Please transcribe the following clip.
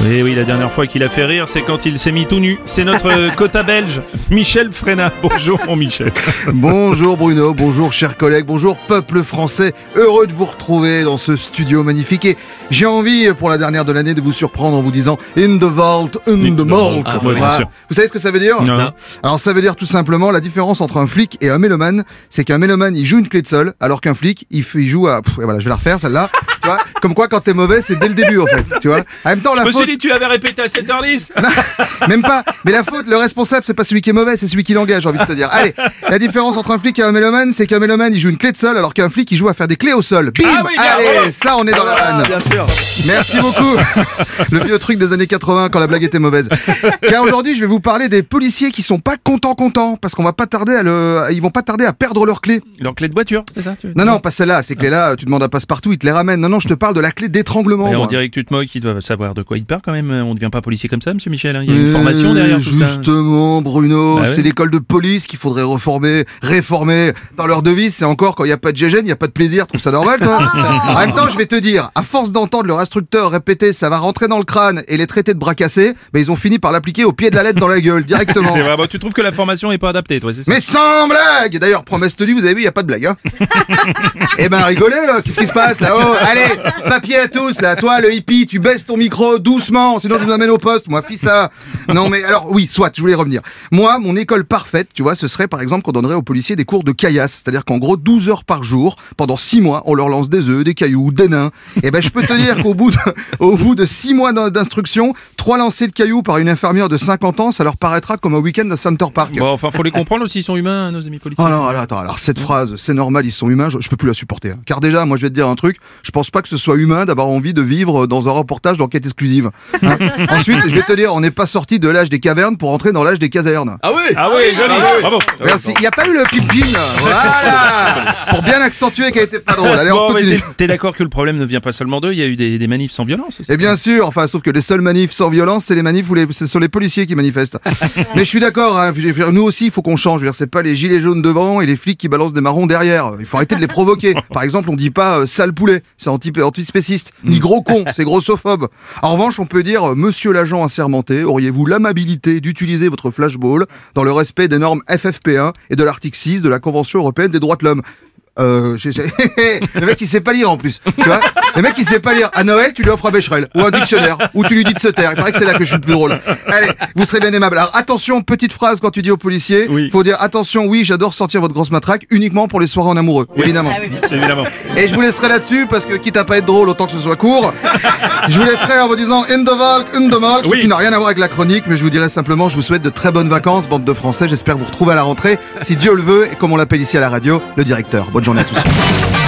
Oui, oui, la dernière fois qu'il a fait rire, c'est quand il s'est mis tout nu. C'est notre quota belge, Michel Fréna. Bonjour, mon Michel. Bonjour Bruno, bonjour chers collègues, bonjour peuple français. Heureux de vous retrouver dans ce studio magnifique. Et j'ai envie, pour la dernière de l'année, de vous surprendre en vous disant In the vault, in the vault. Ah, ouais, Voilà. Vous savez ce que ça veut dire Non. Alors ça veut dire tout simplement la différence entre un flic et un mélomane, c'est qu'un mélomane il joue une clé de sol, alors qu'un flic il, joue à. Pff, et voilà, je vais la refaire celle-là. Tu vois Comme quoi quand t'es mauvais, c'est dès le début en fait. Tu vois En même temps, la Je me faute. suis dit, tu avais répété à 7h10. Même pas. Mais la faute, le responsable, c'est pas celui qui est mauvais, c'est celui qui l'engage, j'ai envie de te dire. Allez, la différence entre un flic et un mélomane, c'est qu'un mélomane, il joue une clé de sol, alors qu'un flic, il joue à faire des clés au sol. Bim Ah oui, Allez, ça, on est dans la vanne. Bien sûr. Merci beaucoup. Le vieux truc des années 80 quand la blague était mauvaise. Car aujourd'hui, je vais vous parler des policiers qui sont pas contents contents parce qu'on va pas tarder à le, ils vont pas tarder à perdre leurs clés. Leur clé de voiture, c'est ça tu- Non, non, pas celle-là. Ces clés-là, tu demandes à passe-partout, ils te les ramènent. Non, non, je te parle de la clé d'étranglement. On dirait que tu te moques, ils doivent savoir de quoi il parle quand même. On ne devient pas policier comme ça, monsieur Michel. hein. Il y a une formation derrière tout ça. Justement, Bruno, Bah ouais. c'est l'école de police qu'il faudrait reformer, réformer. Dans leur devise, c'est encore quand il n'y a pas de gégène, il n'y a pas de plaisir. Trouve ça normal, toi Ah. En même temps, je vais te dire, à force d'entendre leur instructeur répéter ça va rentrer dans le crâne et les traiter de bras cassés, ben, ils ont fini par l'appliquer au pied de la lettre dans la gueule, directement. C'est vrai, bon, tu trouves que la formation est pas adaptée, toi, c'est ça Mais sans blague D'ailleurs, promesse tenue, vous avez vu, il n'y a pas de blague. Hein eh ben, rigolez, là Qu'est-ce qui se passe, là-haut Allez, papier à tous, là Toi, le hippie, tu baisses ton micro doucement, sinon je vous amène au poste, moi, fils ça Non, mais alors, oui, soit, je voulais revenir. Moi, mon école parfaite, tu vois, ce serait, par exemple, qu'on donnerait aux policiers des cours de caillasse. C'est-à-dire qu'en gros, 12 heures par jour, pendant 6 mois, on leur lance des œufs, des cailloux, des nains. Eh ben, je peux te dire qu'au bout de, au bout de 6 mois d'in- d'instruction, trois lancers de cailloux par une infirmière de 50 ans, ça leur paraîtra comme un week-end à Center Park. Bon, enfin, faut les comprendre aussi, ils sont humains, nos amis policiers. Oh non, alors, attends, alors cette phrase, c'est normal, ils sont humains, je, je peux plus la supporter. hein. Car déjà, moi je vais te dire un truc, je pense pas que ce soit humain d'avoir envie de vivre dans un reportage d'enquête exclusive. Hein. Ensuite, je vais te dire, on n'est pas sorti de l'âge des cavernes pour entrer dans l'âge des casernes. Ah oui Ah oui, joli, bravo. Merci. Il n'y a pas eu le pip Voilà Pour bien accentuer qu'elle était pas drôle. Allez, Bon, continue. t'es- t'es d'accord que le problème ne vient pas seulement d'eux, il y a eu des, des manifs sans violence aussi. Et bien sûr, enfin, sauf que les seuls manifs sans violence, c'est les manifs où les, ce sont les policiers qui manifestent. Mais je suis d'accord, hein, nous aussi, il faut qu'on change. Je veux dire, C'est pas les gilets jaunes devant et les flics qui balancent des marrons derrière. Il faut arrêter de les provoquer. Par exemple, on dit pas euh, sale poulet, c'est anti antispéciste, ni gros con, c'est grossophobe. En revanche, on peut dire, euh, monsieur l'agent assermenté, auriez-vous l'amabilité d'utiliser votre flashball dans le respect des normes FFP1 et de l'article 6 de la Convention européenne des droits de l'homme? Euh, j'ai- j'ai- le mec il sait pas lire en plus. Tu vois le mec il sait pas lire. À Noël, tu lui offres un Becherel ou un dictionnaire ou tu lui dis de se taire. Il paraît que c'est là que je suis le plus drôle. Allez, vous serez bien aimable. Alors attention, petite phrase quand tu dis aux policiers. Oui. Faut dire attention, oui, j'adore sortir votre grosse matraque uniquement pour les soirées en amoureux, évidemment. Évidemment. Et je vous laisserai là-dessus parce que quitte à pas être drôle, autant que ce soit court. Je vous laisserai en vous disant in the valk, in the mark, ce Oui. qui n'a rien à voir avec la chronique, mais je vous dirai simplement, je vous souhaite de très bonnes vacances, bande de Français. J'espère vous retrouver à la rentrée, si Dieu le veut, et comme on l'appelle ici à la radio, le directeur. Bonne journée à tous.